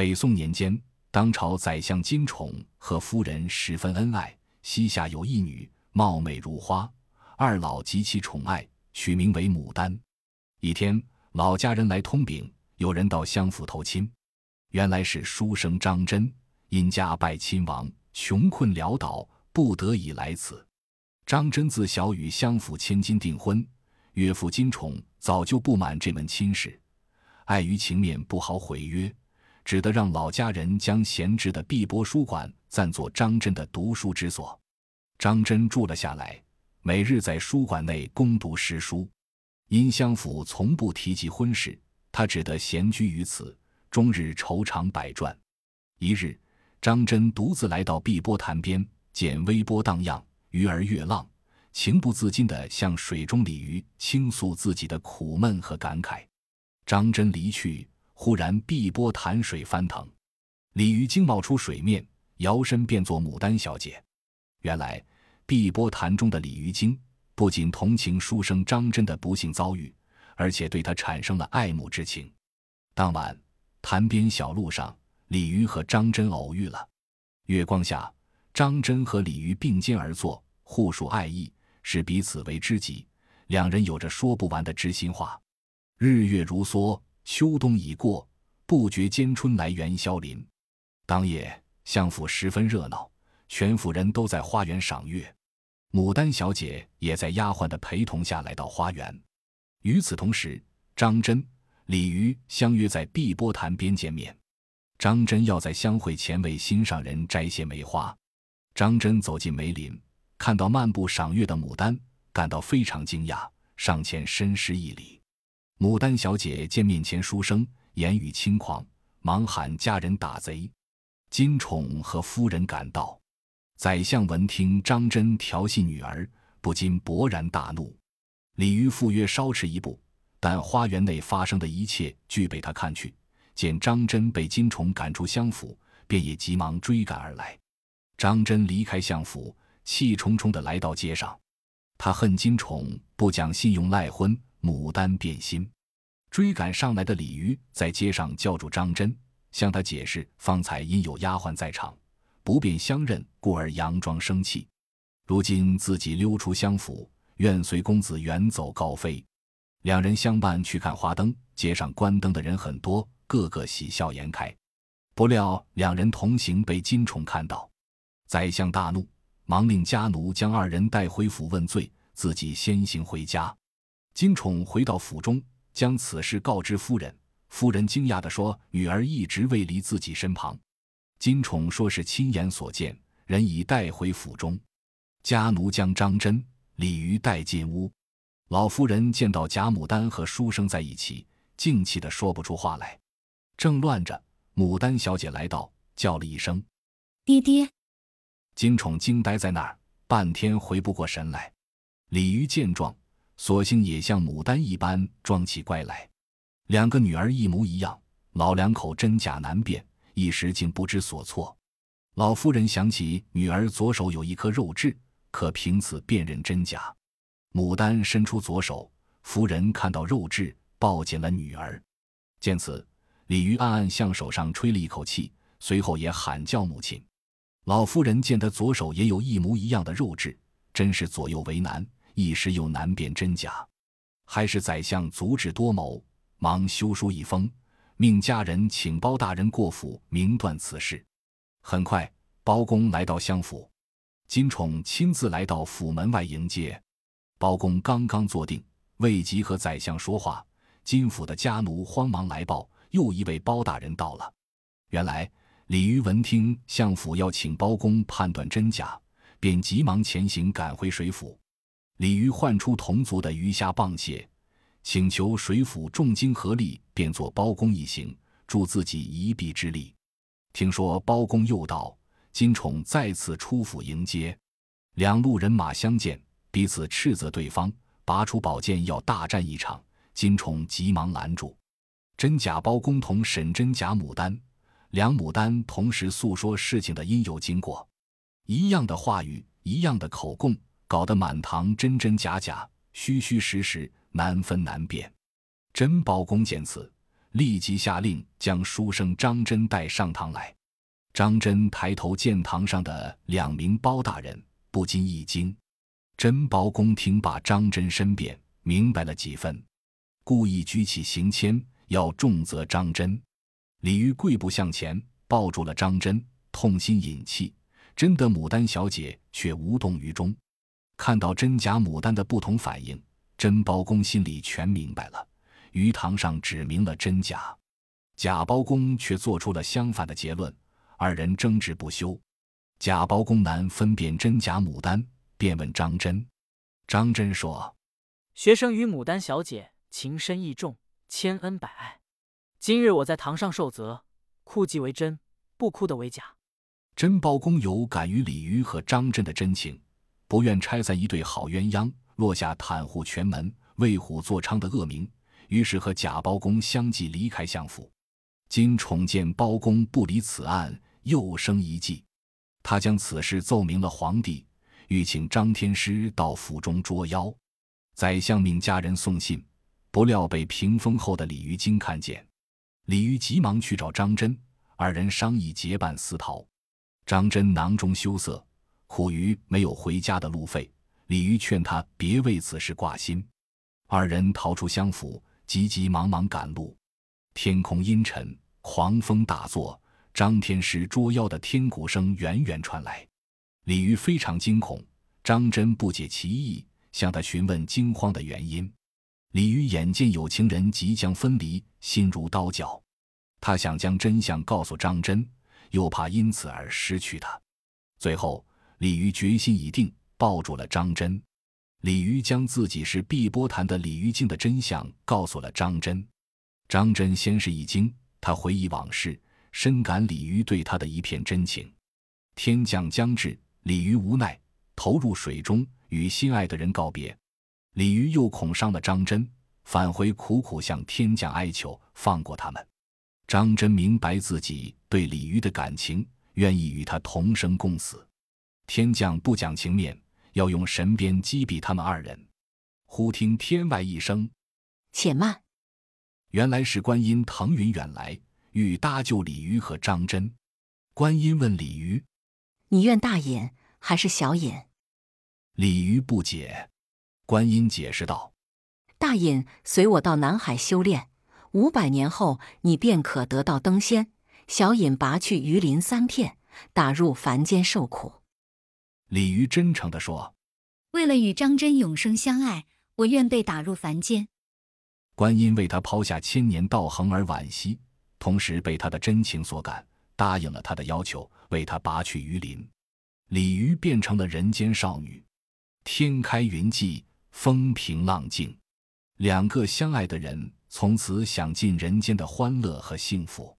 北宋年间，当朝宰相金宠和夫人十分恩爱，膝下有一女，貌美如花，二老极其宠爱，取名为牡丹。一天，老家人来通禀，有人到相府投亲，原来是书生张真，因家败亲亡，穷困潦倒，不得已来此。张真自小与相府千金订婚，岳父金宠早就不满这门亲事，碍于情面不好毁约。只得让老家人将闲置的碧波书馆暂作张真的读书之所。张真住了下来，每日在书馆内攻读诗书。因相府从不提及婚事，他只得闲居于此，终日愁肠百转。一日，张真独自来到碧波潭边，见微波荡漾，鱼儿跃浪，情不自禁地向水中鲤鱼倾诉自己的苦闷和感慨。张真离去。忽然，碧波潭水翻腾，鲤鱼精冒出水面，摇身变作牡丹小姐。原来，碧波潭中的鲤鱼精不仅同情书生张真的不幸遭遇，而且对他产生了爱慕之情。当晚，潭边小路上，鲤鱼和张真偶遇了。月光下，张真和鲤鱼并肩而坐，互述爱意，视彼此为知己。两人有着说不完的知心话。日月如梭。秋冬已过，不觉间春来元宵临。当夜，相府十分热闹，全府人都在花园赏月。牡丹小姐也在丫鬟的陪同下来到花园。与此同时，张真、李渔相约在碧波潭边见面。张真要在相会前为心上人摘些梅花。张真走进梅林，看到漫步赏月的牡丹，感到非常惊讶，上前深施一礼。牡丹小姐见面前书生，言语轻狂，忙喊家人打贼。金宠和夫人赶到，宰相闻听张真调戏女儿，不禁勃然大怒。李渔赴约稍迟一步，但花园内发生的一切俱被他看去。见张真被金宠赶出相府，便也急忙追赶而来。张真离开相府，气冲冲地来到街上，他恨金宠不讲信用，赖婚。牡丹变心，追赶上来的鲤鱼在街上叫住张真，向他解释方才因有丫鬟在场，不便相认，故而佯装生气。如今自己溜出相府，愿随公子远走高飞。两人相伴去看花灯，街上观灯的人很多，个个喜笑颜开。不料两人同行被金虫看到，宰相大怒，忙令家奴将二人带回府问罪，自己先行回家。金宠回到府中，将此事告知夫人。夫人惊讶地说：“女儿一直未离自己身旁。”金宠说是亲眼所见，人已带回府中。家奴将张真、李鱼带进屋。老夫人见到贾牡丹和书生在一起，静气的说不出话来。正乱着，牡丹小姐来到，叫了一声：“爹爹。”金宠惊呆在那儿，半天回不过神来。李鱼见状。索性也像牡丹一般装起乖来，两个女儿一模一样，老两口真假难辨，一时竟不知所措。老夫人想起女儿左手有一颗肉痣，可凭此辨认真假。牡丹伸出左手，夫人看到肉痣，抱紧了女儿。见此，李鱼暗暗向手上吹了一口气，随后也喊叫母亲。老夫人见他左手也有一模一样的肉痣，真是左右为难。一时又难辨真假，还是宰相足智多谋，忙修书一封，命家人请包大人过府明断此事。很快，包公来到相府，金宠亲自来到府门外迎接。包公刚刚坐定，未及和宰相说话，金府的家奴慌忙来报，又一位包大人到了。原来李渔闻听相府要请包公判断真假，便急忙前行赶回水府。鲤鱼唤出同族的鱼虾蚌蟹，请求水府重金合力，变作包公一行，助自己一臂之力。听说包公又到，金宠再次出府迎接，两路人马相见，彼此斥责对方，拔出宝剑要大战一场。金宠急忙拦住。真假包公同审真假牡丹，两牡丹同时诉说事情的因由经过，一样的话语，一样的口供。搞得满堂真真假假、虚虚实实，难分难辨。真包公见此，立即下令将书生张真带上堂来。张真抬头见堂上的两名包大人，不禁一惊。真包公听罢张真申辩，明白了几分，故意举起刑签，要重责张真。李煜跪步向前，抱住了张真，痛心饮泣。真的牡丹小姐却无动于衷。看到真假牡丹的不同反应，真包公心里全明白了。鱼塘上指明了真假，假包公却做出了相反的结论。二人争执不休，假包公难分辨真假牡丹，便问张真。张真说：“学生与牡丹小姐情深意重，千恩百爱。今日我在堂上受责，哭即为真，不哭的为假。”真包公有感于李渔和张真的真情，不愿拆散一对好鸳鸯，落下袒护全门、为虎作伥的恶名，于是和贾包公相继离开相府。今宠见包公不理此案。又生一计，他将此事奏明了皇帝，欲请张天师到府中捉妖。宰相命家人送信，不料被屏风后的李鱼精看见。李鱼急忙去找张真，二人商议结伴私逃。张真囊中羞涩，苦于没有回家的路费。李渔劝他别为此事挂心。二人逃出相府，急急忙忙赶路。天空阴沉，狂风大作。张天师捉妖的天鼓声远远传来，李渔非常惊恐。张真不解其意，向他询问惊慌的原因。李渔眼见有情人即将分离，心如刀绞。他想将真相告诉张真，又怕因此而失去他。最后，李渔决心已定，抱住了张真。李渔将自己是碧波潭的李渔镜的真相告诉了张真。张真先是一惊，他回忆往事。深感李渔对他的一片真情。天降将至，李渔无奈投入水中，与心爱的人告别。李渔又恐伤了张真，返回苦苦向天降哀求放过他们。张真明白自己对李渔的感情，愿意与他同生共死。天将不讲情面，要用神鞭击毙他们二人。忽听天外一声：“且慢！”原来是观音腾云远来。欲搭救鲤鱼和张真，观音问鲤鱼：“你愿大隐还是小隐？”鲤鱼不解，观音解释道：“大隐随我到南海修炼，五百年后你便可得到登仙；小隐拔去鱼鳞三片，打入凡间受苦。”李渔真诚地说：“为了与张真永生相爱，我愿被打入凡间。”观音为他抛下千年道行而惋惜。同时被他的真情所感，答应了他的要求，为他拔去鱼鳞。鲤鱼变成了人间少女。天开云际，风平浪静，两个相爱的人从此享尽人间的欢乐和幸福。